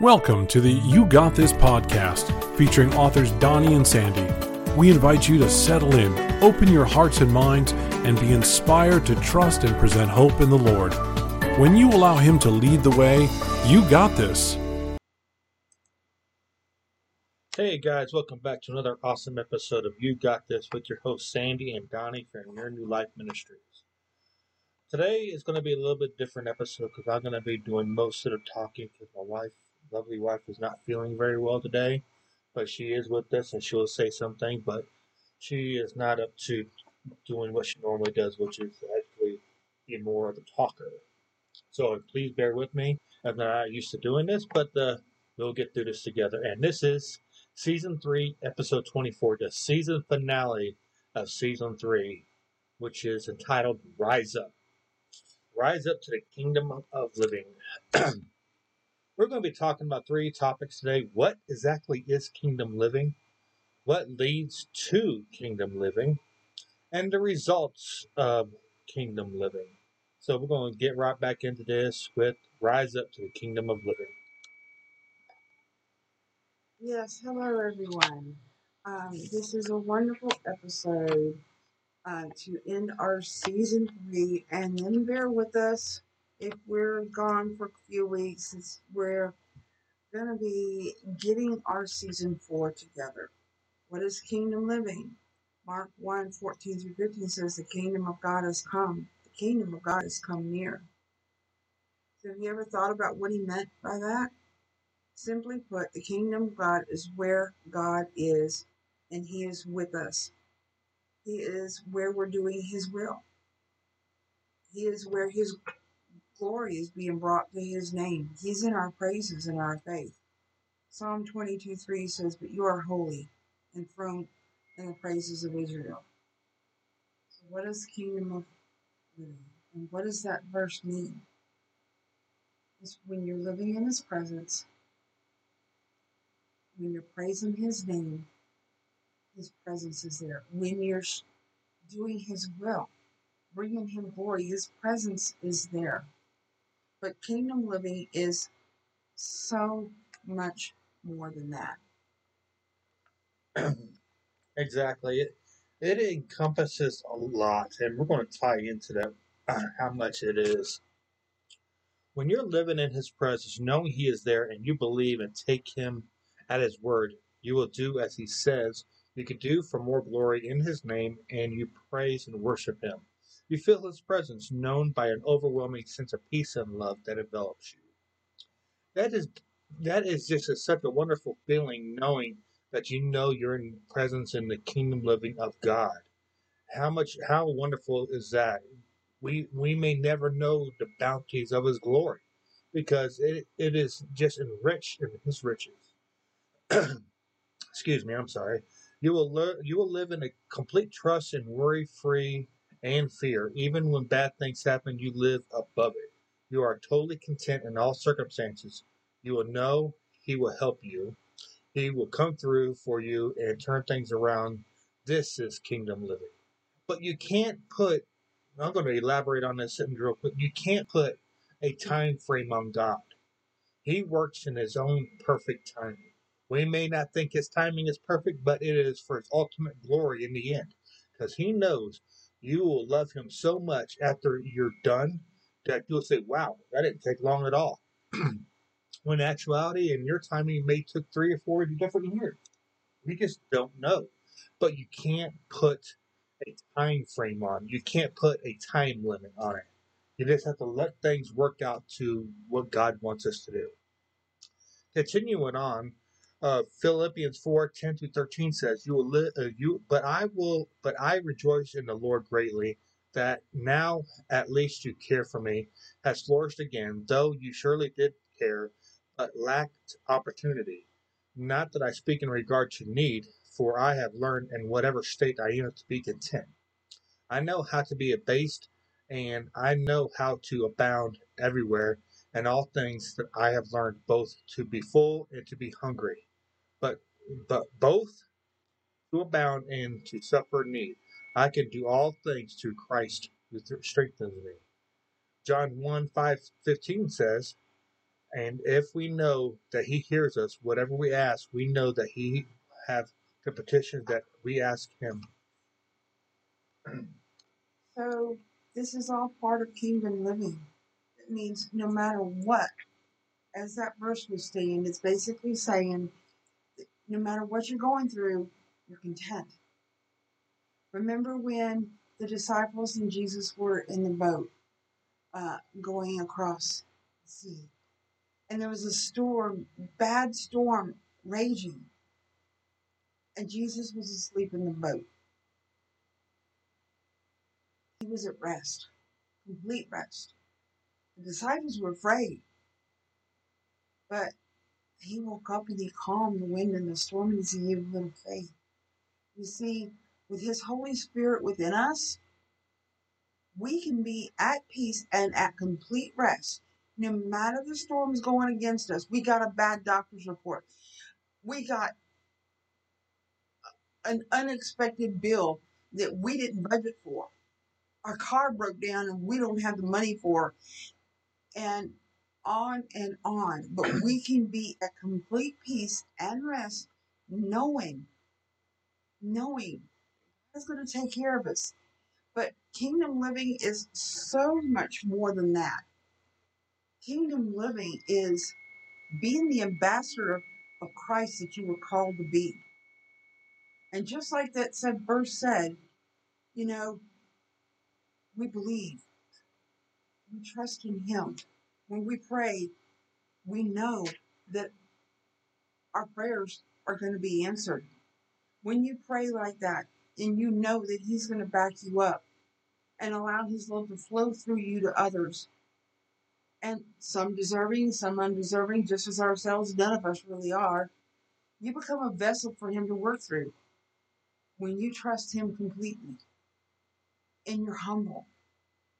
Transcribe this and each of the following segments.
Welcome to the You Got This podcast featuring authors Donnie and Sandy. We invite you to settle in, open your hearts and minds, and be inspired to trust and present hope in the Lord. When you allow Him to lead the way, you got this. Hey guys, welcome back to another awesome episode of You Got This with your hosts Sandy and Donnie from Your New Life Ministries. Today is going to be a little bit different episode because I'm going to be doing most of the talking because my wife lovely wife is not feeling very well today, but she is with us and she'll say something, but she is not up to doing what she normally does, which is actually be more of a talker. So please bear with me. I'm not used to doing this, but uh, we'll get through this together. And this is season three, episode 24, the season finale of season three, which is entitled Rise Up. Rise Up to the Kingdom of Living. We're going to be talking about three topics today. What exactly is kingdom living? What leads to kingdom living? And the results of kingdom living. So we're going to get right back into this with Rise Up to the Kingdom of Living. Yes, hello everyone. Um, this is a wonderful episode uh, to end our season three, and then bear with us if we're gone for a few weeks, we're going to be getting our season four together. What is kingdom living? Mark 1 14 through 15 says, The kingdom of God has come. The kingdom of God has come near. So have you ever thought about what he meant by that? Simply put, the kingdom of God is where God is, and he is with us. He is where we're doing his will. He is where his glory is being brought to his name. He's in our praises and our faith. Psalm 22 3 says, But you are holy, enthroned in the praises of Israel. So, what is the kingdom of living? And what does that verse mean? It's when you're living in his presence, when you're praising his name, his presence is there. When you're doing his will, bringing him glory, his presence is there. But kingdom living is so much more than that. exactly. It, it encompasses a lot, and we're going to tie into that uh, how much it is. When you're living in His presence, knowing He is there, and you believe and take Him at His word, you will do as He says. You can do for more glory in His name, and you praise and worship Him. You feel his presence, known by an overwhelming sense of peace and love that envelops you. That is that is just a, such a wonderful feeling, knowing that you know you're in presence in the kingdom living of God. How much how wonderful is that? We we may never know the bounties of his glory because it, it is just enriched in his riches. Excuse me, I'm sorry. You will learn you will live in a complete trust and worry free and fear. Even when bad things happen, you live above it. You are totally content in all circumstances. You will know He will help you. He will come through for you and turn things around. This is kingdom living. But you can't put, I'm going to elaborate on this sentence real quick. You can't put a time frame on God. He works in His own perfect timing. We may not think His timing is perfect, but it is for His ultimate glory in the end. Because He knows you will love him so much after you're done that you'll say, wow, that didn't take long at all. when actuality, in your timing, may took three or four different years. We just don't know. But you can't put a time frame on. You can't put a time limit on it. You just have to let things work out to what God wants us to do. Continuing on, uh, Philippians 4 10 to 13 says, You will live, uh, you, but I will, but I rejoice in the Lord greatly that now at least you care for me has flourished again, though you surely did care, but lacked opportunity. Not that I speak in regard to need, for I have learned in whatever state I am to be content. I know how to be abased, and I know how to abound everywhere, and all things that I have learned both to be full and to be hungry but but both to abound and to suffer need. I can do all things through Christ who strengthens me. John 1 5 15 says, And if we know that He hears us, whatever we ask, we know that He have the petition that we ask Him. So this is all part of kingdom living. Means no matter what, as that verse was saying, it's basically saying no matter what you're going through, you're content. Remember when the disciples and Jesus were in the boat uh, going across the sea, and there was a storm, bad storm raging, and Jesus was asleep in the boat. He was at rest, complete rest. The disciples were afraid, but he woke up and he calmed the wind and the storm and he gave them faith. You see, with his Holy Spirit within us, we can be at peace and at complete rest. No matter the storms going against us, we got a bad doctor's report. We got an unexpected bill that we didn't budget for. Our car broke down and we don't have the money for. And on and on. But we can be at complete peace and rest knowing, knowing God's going to take care of us. But kingdom living is so much more than that. Kingdom living is being the ambassador of Christ that you were called to be. And just like that said verse said, you know, we believe. We trust in him. When we pray, we know that our prayers are going to be answered. When you pray like that and you know that he's going to back you up and allow his love to flow through you to others, and some deserving, some undeserving, just as ourselves, none of us really are, you become a vessel for him to work through when you trust him completely and you're humble,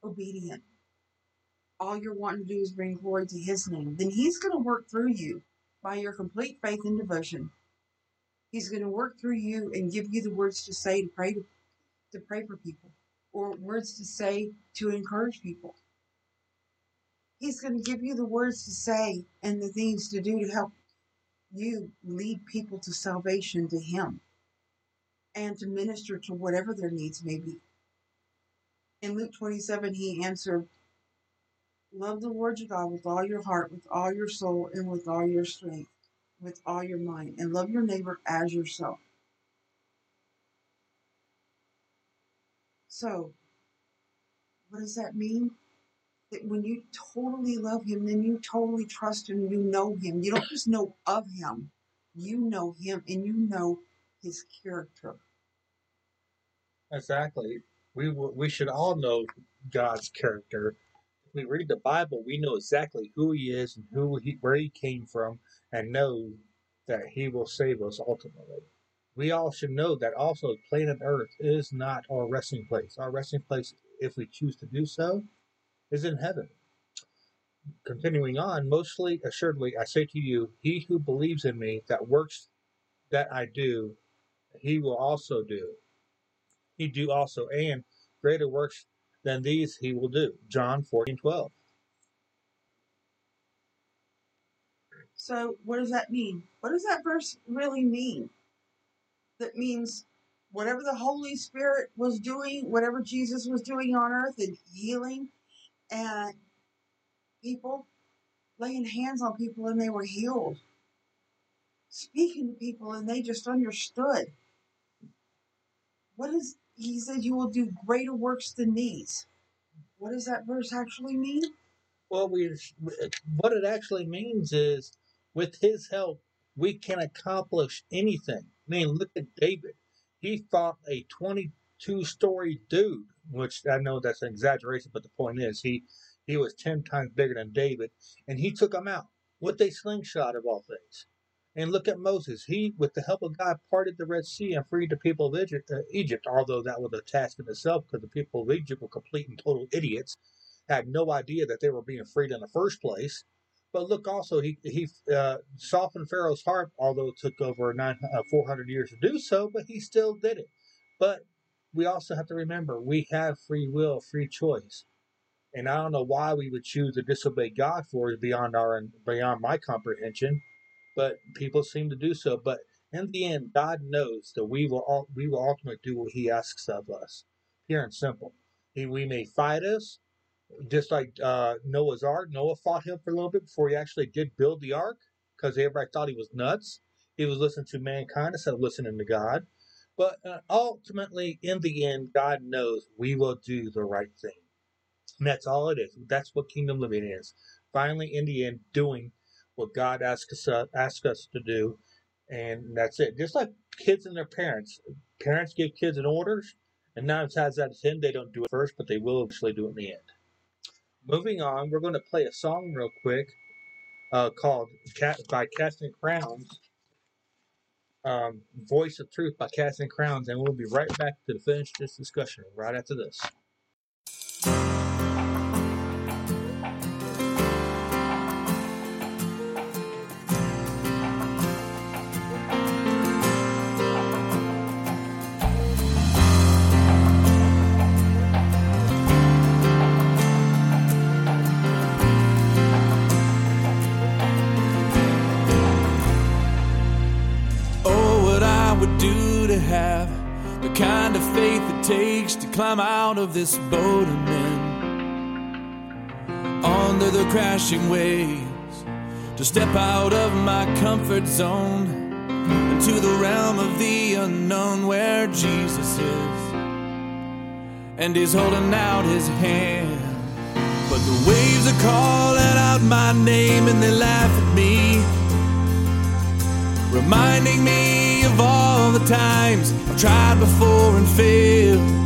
obedient, all you're wanting to do is bring glory to his name, then he's going to work through you by your complete faith and devotion. He's going to work through you and give you the words to say to pray to, to pray for people or words to say to encourage people. He's going to give you the words to say and the things to do to help you lead people to salvation to him and to minister to whatever their needs may be. In Luke 27, he answered, Love the Lord your God with all your heart, with all your soul, and with all your strength, with all your mind, and love your neighbor as yourself. So, what does that mean? That when you totally love him, then you totally trust him, you know him. You don't just know of him, you know him and you know his character. Exactly. We we should all know God's character. We read the Bible, we know exactly who He is and who he, where He came from, and know that He will save us ultimately. We all should know that also planet Earth is not our resting place. Our resting place, if we choose to do so, is in heaven. Continuing on, mostly assuredly, I say to you, he who believes in me, that works that I do, he will also do he do also, and greater works than these he will do. John 14, 12. So, what does that mean? What does that verse really mean? That means whatever the Holy Spirit was doing, whatever Jesus was doing on earth and healing and people, laying hands on people and they were healed, speaking to people and they just understood. What is he said, You will do greater works than these. What does that verse actually mean? Well, we what it actually means is with his help, we can accomplish anything. I mean, look at David. He fought a 22 story dude, which I know that's an exaggeration, but the point is he he was 10 times bigger than David, and he took him out with a slingshot of all things. And look at Moses. He, with the help of God, parted the Red Sea and freed the people of Egypt, uh, Egypt although that was a task in itself because the people of Egypt were complete and total idiots, had no idea that they were being freed in the first place. But look also, he, he uh, softened Pharaoh's heart, although it took over nine, uh, 400 years to do so, but he still did it. But we also have to remember we have free will, free choice. And I don't know why we would choose to disobey God for it beyond our beyond my comprehension, but people seem to do so. But in the end, God knows that we will all, we will ultimately do what He asks of us. Pure and simple. He, we may fight us, just like uh, Noah's Ark. Noah fought him for a little bit before he actually did build the ark, because everybody thought he was nuts. He was listening to mankind instead of listening to God. But uh, ultimately, in the end, God knows we will do the right thing. And that's all it is. That's what kingdom living is. Finally, in the end, doing what God asks us, uh, us to do. And that's it. Just like kids and their parents. Parents give kids an orders, and nine times out of ten, they don't do it first, but they will actually do it in the end. Moving on, we're going to play a song real quick uh, called Cat by Casting Crowns. Um, Voice of Truth by Casting Crowns, and we'll be right back to finish this discussion right after this. Takes to climb out of this boat I'm in. Under the crashing waves, to step out of my comfort zone into the realm of the unknown where Jesus is. And he's holding out his hand. But the waves are calling out my name and they laugh at me, reminding me of all the times I've tried before and failed.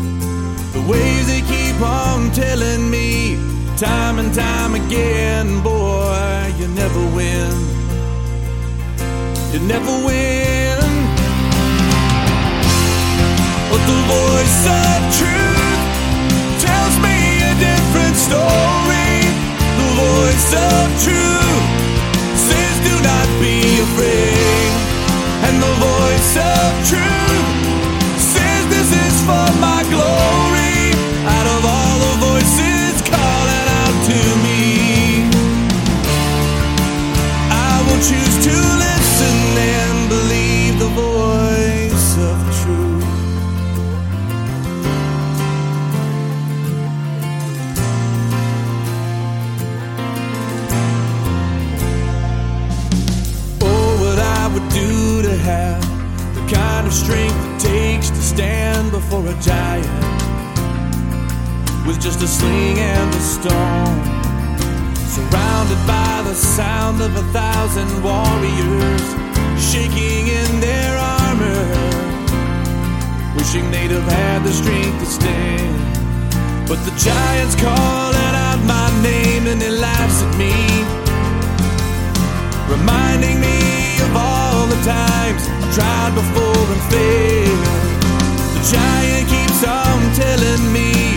The ways they keep on telling me, time and time again, boy, you never win. You never win. But the voice of truth tells me a different story. The voice of truth says, do not be afraid. And the voice of truth the kind of strength it takes to stand before a giant with just a sling and a stone. Surrounded by the sound of a thousand warriors shaking in their armor, wishing they'd have had the strength to stand. But the giant's calling out my name and he laughs at me reminding me of all the times I've tried before and failed. The giant keeps on telling me,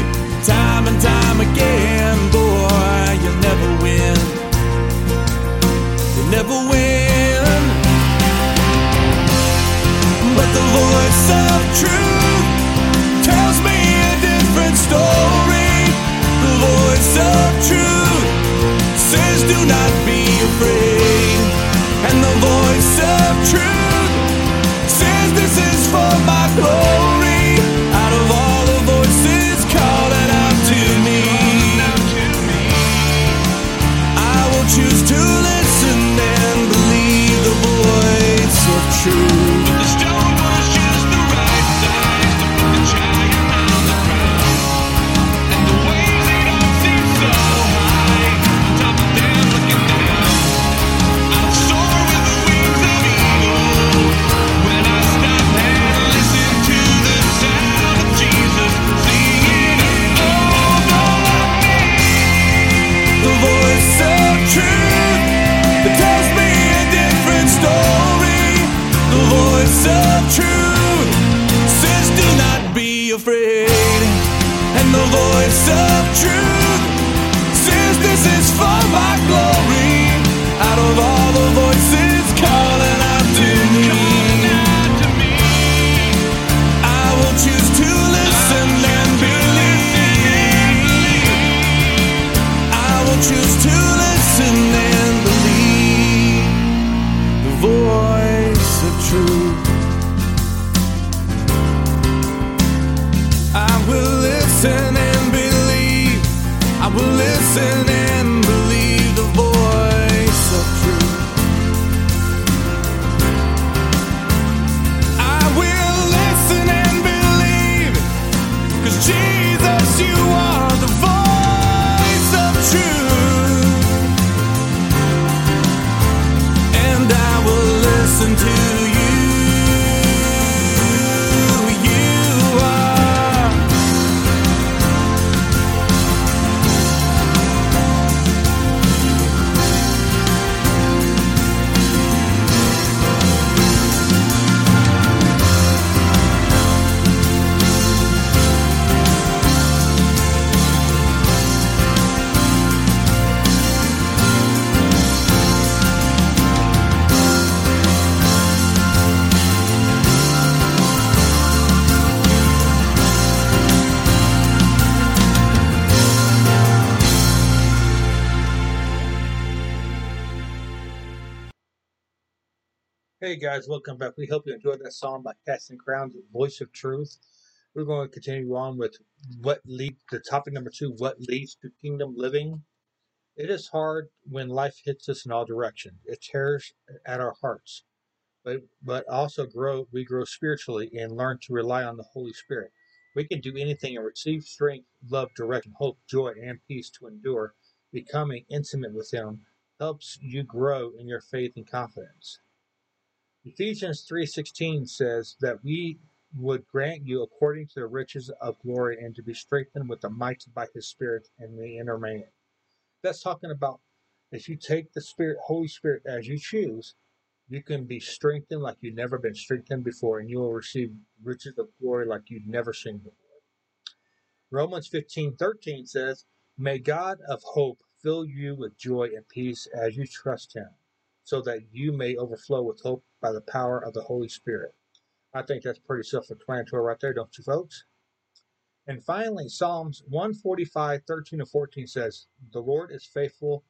time and time again, boy, you'll never win. You'll never win. But the voice of truth tells me a different story. The voice of truth says, do not be afraid. And the voice of truth says, this is for my choose to listen and believe the voice of truth. I will listen and believe. I will listen. Hey guys, welcome back. We hope you enjoyed that song by Casting Crowns, Voice of Truth. We're going to continue on with what lead the topic number two, what leads to kingdom living. It is hard when life hits us in all directions. It tears at our hearts. But but also grow we grow spiritually and learn to rely on the Holy Spirit. We can do anything and receive strength, love, direction, hope, joy, and peace to endure. Becoming intimate with Him helps you grow in your faith and confidence. Ephesians 3:16 says that we would grant you according to the riches of glory and to be strengthened with the might by his spirit in the inner man. That's talking about if you take the spirit Holy Spirit as you choose, you can be strengthened like you've never been strengthened before and you will receive riches of glory like you've never seen before. Romans 15:13 says, "May God of hope fill you with joy and peace as you trust him." So that you may overflow with hope by the power of the Holy Spirit. I think that's pretty self explanatory right there, don't you, folks? And finally, Psalms 145, 13 and 14 says, The Lord is faithful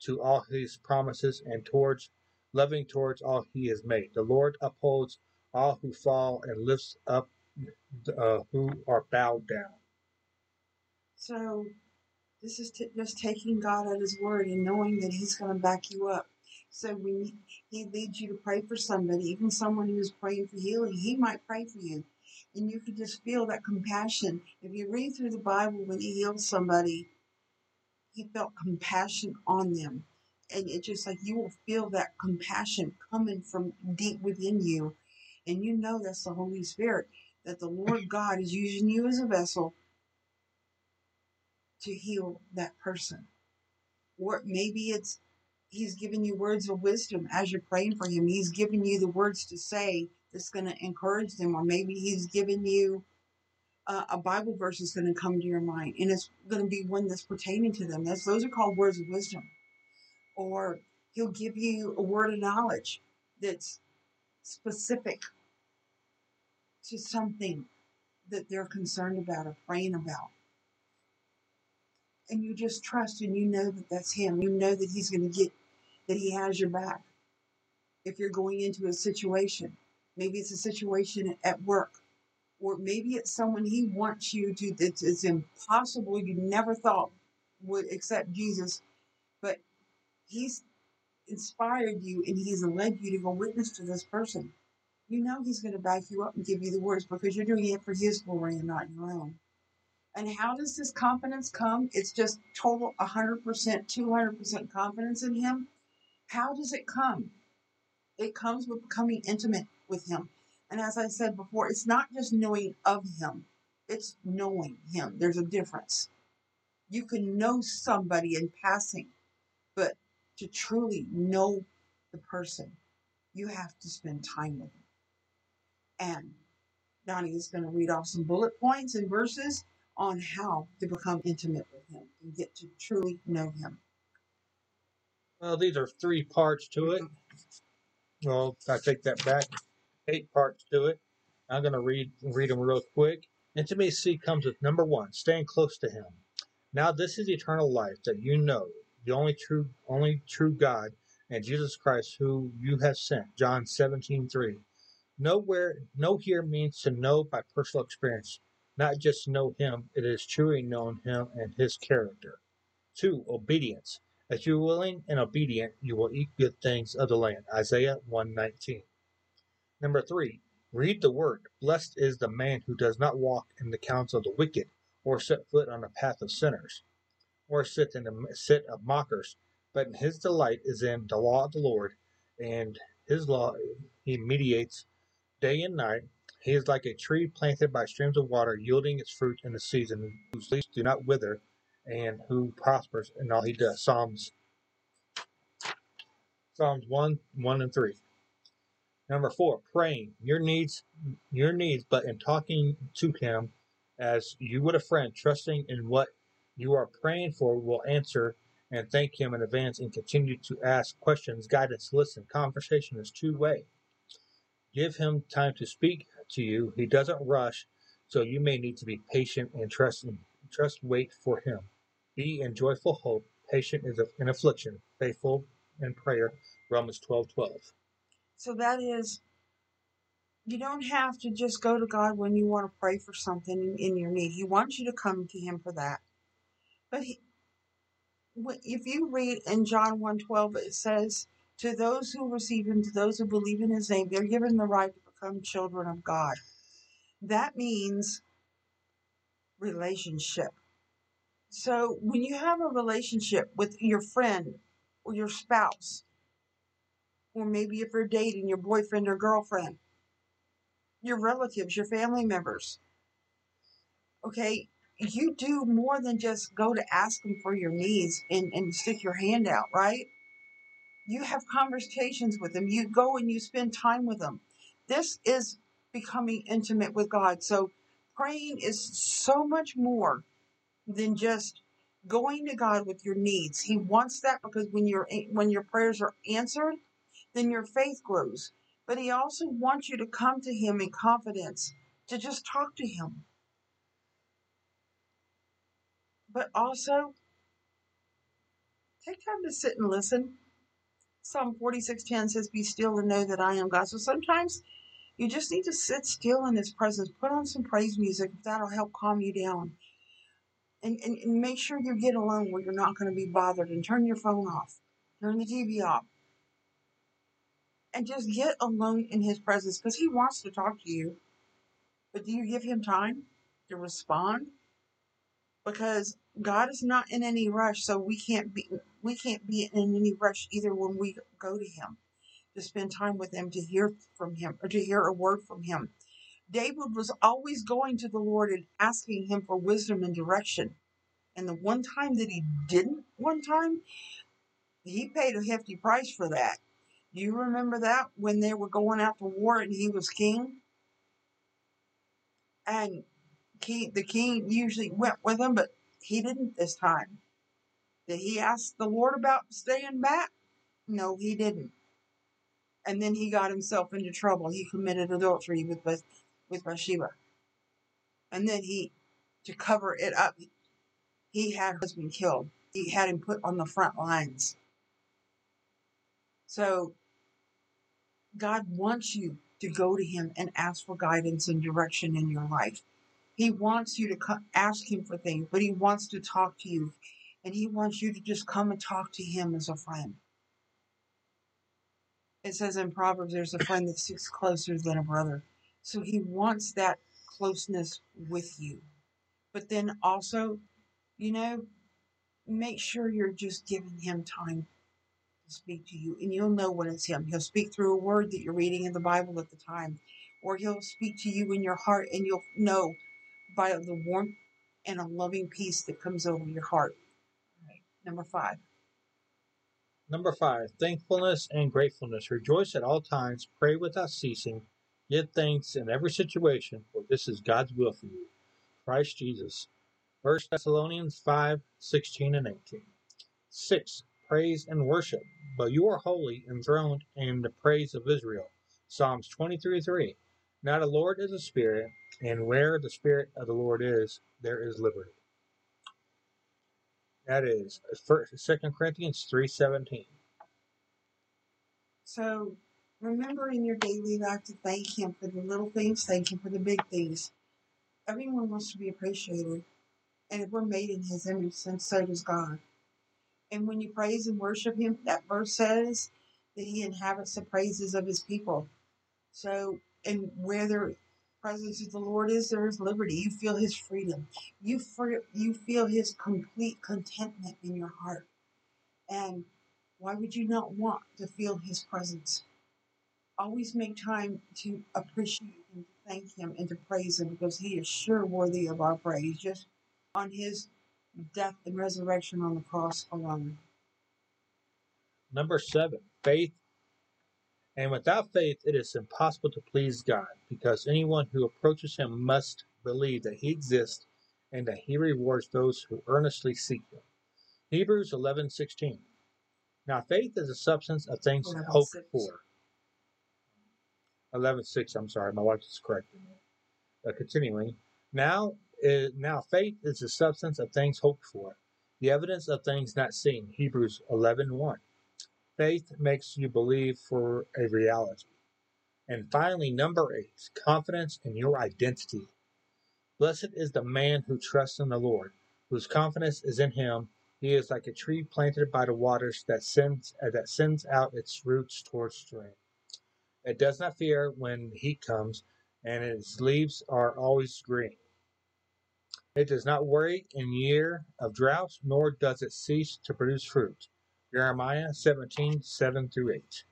to all his promises and towards loving towards all he has made. The Lord upholds all who fall and lifts up uh, who are bowed down. So this is t- just taking God at His word and knowing that He's going to back you up. So when He leads you to pray for somebody, even someone who's praying for healing, He might pray for you, and you can just feel that compassion. If you read through the Bible, when He healed somebody, He felt compassion on them, and it's just like you will feel that compassion coming from deep within you, and you know that's the Holy Spirit. That the Lord God is using you as a vessel to heal that person. Or maybe it's he's giving you words of wisdom as you're praying for him. He's giving you the words to say that's going to encourage them. Or maybe he's giving you uh, a Bible verse that's going to come to your mind and it's going to be one that's pertaining to them. That's, those are called words of wisdom. Or he'll give you a word of knowledge that's specific to something that they're concerned about or praying about and you just trust and you know that that's him. You know that he's going to get, that he has your back. If you're going into a situation, maybe it's a situation at work, or maybe it's someone he wants you to, it's, impossible, you never thought would accept Jesus, but he's inspired you and he's led you to go witness to this person. You know he's going to back you up and give you the words because you're doing it for his glory and not your own. And how does this confidence come? It's just total 100%, 200% confidence in Him. How does it come? It comes with becoming intimate with Him. And as I said before, it's not just knowing of Him, it's knowing Him. There's a difference. You can know somebody in passing, but to truly know the person, you have to spend time with them. And Donnie is going to read off some bullet points and verses on how to become intimate with him and get to truly know him. Well, these are three parts to it. Well, I take that back. Eight parts to it. I'm going to read read them real quick. Intimacy comes with number one, staying close to Him. Now, this is eternal life, that you know the only true only true God and Jesus Christ, who you have sent. John 17 3. Nowhere, know here means to know by personal experience, not just know Him, it is truly knowing Him and His character. 2. Obedience. As you are willing and obedient, you will eat good things of the land. Isaiah 119. Number 3. Read the word. Blessed is the man who does not walk in the counsel of the wicked, or set foot on the path of sinners, or sit in the sit of mockers, but in his delight is in the law of the Lord, and his law he meditates day and night. He is like a tree planted by streams of water, yielding its fruit in the season, whose leaves do not wither, and who prospers in all he does. Psalms Psalms one, one and three. Number four, praying your needs, your needs, but in talking to him as you would a friend, trusting in what you are praying for will answer and thank him in advance and continue to ask questions, guidance, listen. Conversation is two way. Give him time to speak to you. He doesn't rush, so you may need to be patient and trust and trust wait for him. Be in joyful hope, patient in affliction, faithful in prayer. Romans twelve twelve. So that is, you don't have to just go to God when you want to pray for something in your need. He wants you to come to Him for that. But he, if you read in John 1.12, it says, to those who receive him, to those who believe in his name, they're given the right to become children of God. That means relationship. So when you have a relationship with your friend or your spouse, or maybe if you're dating your boyfriend or girlfriend, your relatives, your family members, okay, you do more than just go to ask them for your needs and, and stick your hand out, right? You have conversations with them. You go and you spend time with them. This is becoming intimate with God. So praying is so much more than just going to God with your needs. He wants that because when your when your prayers are answered, then your faith grows. But he also wants you to come to him in confidence, to just talk to him. But also take time to sit and listen. Psalm 46:10 says, Be still and know that I am God. So sometimes you just need to sit still in his presence. Put on some praise music. That'll help calm you down. And, and, and make sure you get alone where you're not going to be bothered and turn your phone off. Turn the TV off. And just get alone in his presence because he wants to talk to you. But do you give him time to respond? Because God is not in any rush, so we can't be we can't be in any rush either when we go to him to spend time with him to hear from him or to hear a word from him. David was always going to the Lord and asking him for wisdom and direction. And the one time that he didn't, one time, he paid a hefty price for that. Do you remember that when they were going out to war and he was king? And king, the king usually went with him, but he didn't this time. Did he ask the Lord about staying back? No, he didn't. And then he got himself into trouble. He committed adultery with with Bathsheba. And then he, to cover it up, he had her husband killed. He had him put on the front lines. So God wants you to go to him and ask for guidance and direction in your life. He wants you to ask him for things, but he wants to talk to you. And he wants you to just come and talk to him as a friend. It says in Proverbs, there's a friend that sticks closer than a brother. So he wants that closeness with you. But then also, you know, make sure you're just giving him time to speak to you. And you'll know when it's him. He'll speak through a word that you're reading in the Bible at the time. Or he'll speak to you in your heart and you'll know by the warmth and a loving peace that comes over your heart. Number five. Number five, thankfulness and gratefulness. Rejoice at all times, pray without ceasing, give thanks in every situation, for this is God's will for you. Christ Jesus. 1 Thessalonians 5 16 and 18. 6. Praise and worship. But you are holy, enthroned in the praise of Israel. Psalms 23 3. Now the Lord is a spirit, and where the spirit of the Lord is, there is liberty. That is Second Corinthians three seventeen. So remember in your daily life to thank Him for the little things, thank Him for the big things. Everyone wants to be appreciated. And if we're made in His image, then so does God. And when you praise and worship Him, that verse says that He inhabits the praises of His people. So, and where the presence of the Lord is, there is liberty. You feel His freedom. You you feel His complete contentment in your heart. And why would you not want to feel His presence? Always make time to appreciate and to thank Him and to praise Him because He is sure worthy of our praise. Just on His death and resurrection on the cross alone. Number seven, faith. And without faith, it is impossible to please God, because anyone who approaches Him must believe that He exists and that He rewards those who earnestly seek Him. Hebrews eleven sixteen. Now, faith is the substance of things hoped for. Eleven six. I'm sorry, my wife is correcting me. Uh, continuing. Now, uh, now faith is the substance of things hoped for, the evidence of things not seen. Hebrews eleven one. Faith makes you believe for a reality. And finally, number eight, confidence in your identity. Blessed is the man who trusts in the Lord, whose confidence is in him. He is like a tree planted by the waters that sends uh, that sends out its roots towards stream. It does not fear when heat comes, and its leaves are always green. It does not worry in year of drought, nor does it cease to produce fruit. Jeremiah 17, 7 through 8.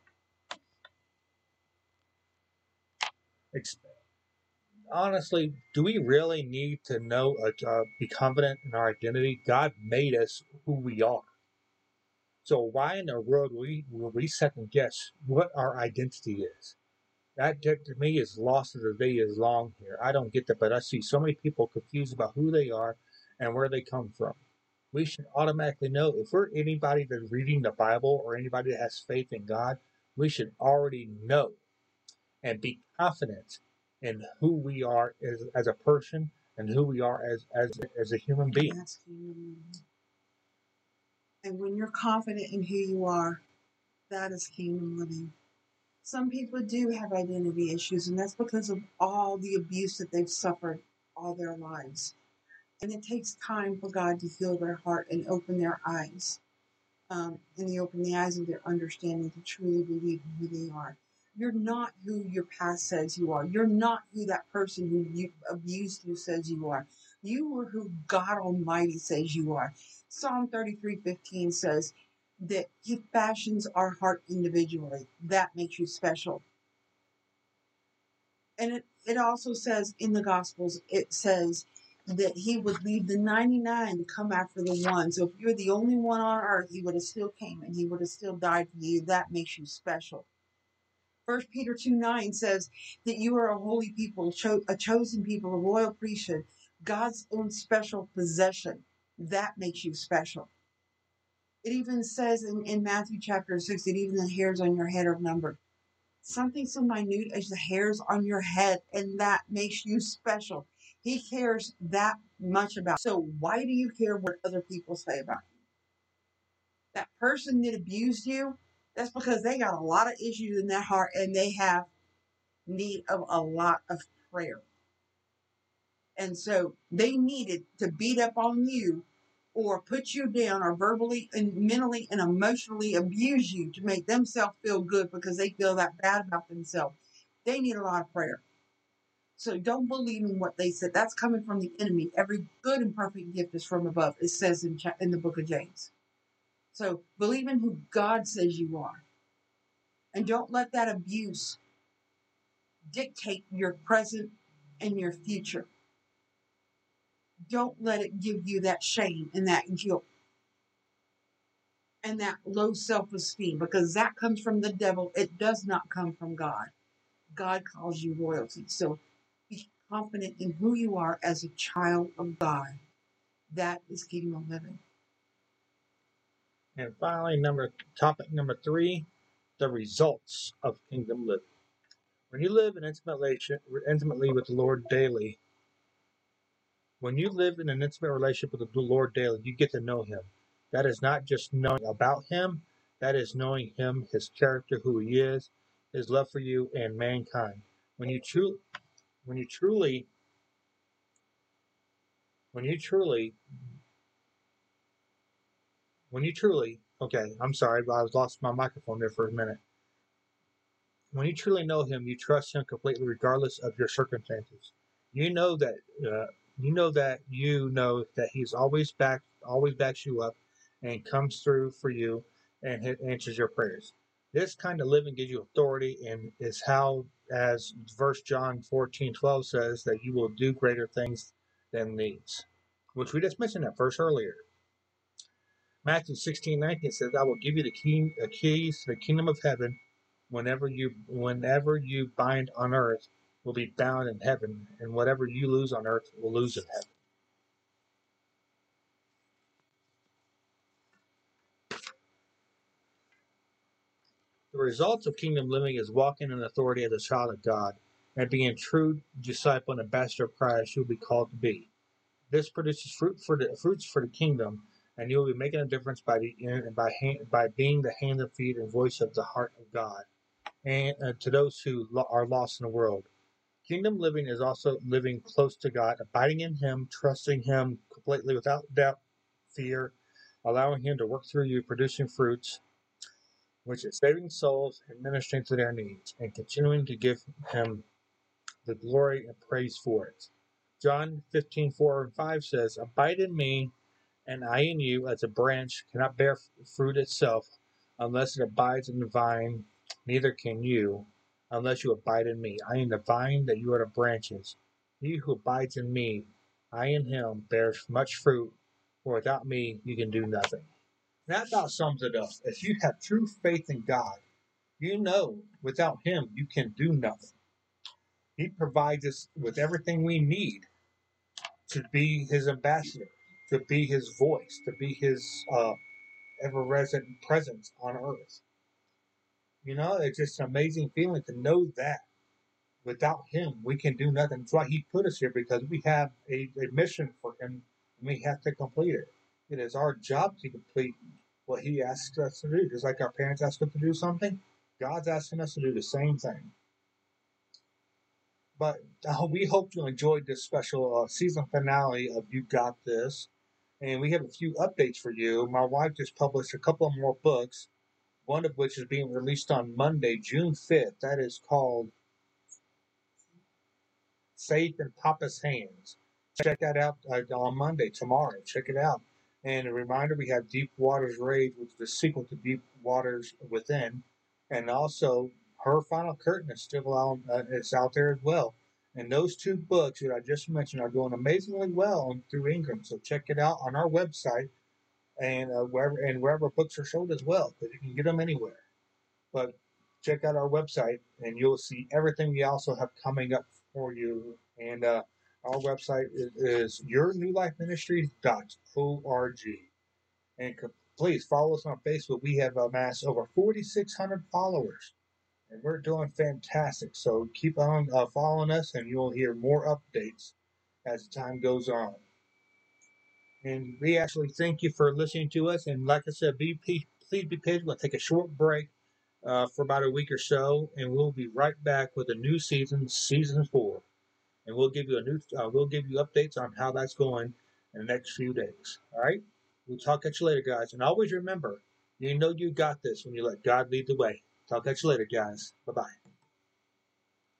Honestly, do we really need to know, uh, uh, be confident in our identity? God made us who we are. So why in the world we will we second guess what our identity is? That, that to me is lost as the day is long here. I don't get that, but I see so many people confused about who they are and where they come from. We should automatically know if we're anybody that's reading the Bible or anybody that has faith in God, we should already know and be confident in who we are as, as a person and who we are as, as, as a human being. And when you're confident in who you are, that is kingdom living. Some people do have identity issues, and that's because of all the abuse that they've suffered all their lives. And it takes time for God to heal their heart and open their eyes. Um, and they open the eyes of their understanding to truly believe who they are. You're not who your past says you are. You're not who that person who you abused you says you are. You are who God Almighty says you are. Psalm 33:15 says that He fashions our heart individually. That makes you special. And it, it also says in the Gospels, it says that He would leave the 99 to come after the one. So if you're the only one on earth, He would have still came and He would have still died for you. That makes you special. First Peter 2 9 says that you are a holy people, a chosen people, a royal priesthood, God's own special possession. That makes you special. It even says in, in Matthew chapter 6 that even the hairs on your head are numbered. Something so minute as the hairs on your head, and that makes you special. He cares that much about. So why do you care what other people say about you? That person that abused you, that's because they got a lot of issues in their heart and they have need of a lot of prayer. And so they needed to beat up on you or put you down or verbally and mentally and emotionally abuse you to make themselves feel good because they feel that bad about themselves. They need a lot of prayer. So don't believe in what they said. That's coming from the enemy. Every good and perfect gift is from above. It says in, in the book of James. So believe in who God says you are. And don't let that abuse dictate your present and your future. Don't let it give you that shame and that guilt and that low self esteem because that comes from the devil. It does not come from God. God calls you royalty. So be confident in who you are as a child of God. That is kingdom living. And finally, number topic number three, the results of kingdom living. When you live in intimate intimately with the Lord daily, when you live in an intimate relationship with the Lord daily, you get to know Him. That is not just knowing about Him, That is knowing Him, His character, who He is, His love for you and mankind. When you truly, when you truly, when you truly, when you truly, okay, I'm sorry, but I was lost my microphone there for a minute. When you truly know Him, you trust Him completely, regardless of your circumstances. You know that uh, you know that you know that He's always back, always backs you up, and comes through for you and answers your prayers. This kind of living gives you authority and is how, as verse John 14, 12 says, that you will do greater things than these, which we just mentioned that verse earlier. Matthew 16, 19 says, I will give you the key, the keys to the kingdom of heaven. Whenever you whenever you bind on earth will be bound in heaven, and whatever you lose on earth will lose in heaven. The result of kingdom living is walking in authority as a child of God and being a true disciple and ambassador of Christ you will be called to be. This produces fruit for the fruits for the kingdom, and you will be making a difference by the and by hand, by being the hand and feet and voice of the heart of God, and uh, to those who lo- are lost in the world. Kingdom living is also living close to God, abiding in Him, trusting Him completely without doubt, fear, allowing Him to work through you, producing fruits, which is saving souls and ministering to their needs, and continuing to give him the glory and praise for it. John 15, 4 and 5 says, Abide in me, and I in you, as a branch cannot bear fruit itself unless it abides in the vine, neither can you unless you abide in me. I am the vine, that you are the branches. He who abides in me, I in him, bears much fruit, for without me you can do nothing. That about sums it up. If you have true faith in God, you know without Him you can do nothing. He provides us with everything we need to be His ambassador, to be His voice, to be His uh, ever resident presence on earth. You know, it's just an amazing feeling to know that without Him we can do nothing. That's why He put us here because we have a, a mission for Him and we have to complete it. It is our job to complete what He asks us to do. Just like our parents ask us to do something, God's asking us to do the same thing. But uh, we hope you enjoyed this special uh, season finale of You Got This. And we have a few updates for you. My wife just published a couple more books, one of which is being released on Monday, June 5th. That is called Faith in Papa's Hands. Check that out uh, on Monday, tomorrow. Check it out. And a reminder, we have Deep Waters Rage, which is the sequel to Deep Waters Within. And also, Her Final Curtain is still out, uh, it's out there as well. And those two books that I just mentioned are doing amazingly well through Ingram. So check it out on our website and uh, wherever and wherever books are sold as well, you can get them anywhere. But check out our website, and you'll see everything we also have coming up for you. And uh, our website is, is yournewlifeministries.org. And please follow us on Facebook. We have amassed over 4,600 followers, and we're doing fantastic. So keep on uh, following us, and you'll hear more updates as time goes on. And we actually thank you for listening to us. And like I said, be please be patient. We'll take a short break uh, for about a week or so, and we'll be right back with a new season, season four. And we'll give you a new, uh, we'll give you updates on how that's going in the next few days. All right. We'll talk at you later, guys. And always remember, you know you got this when you let God lead the way. Talk at you later, guys. Bye bye.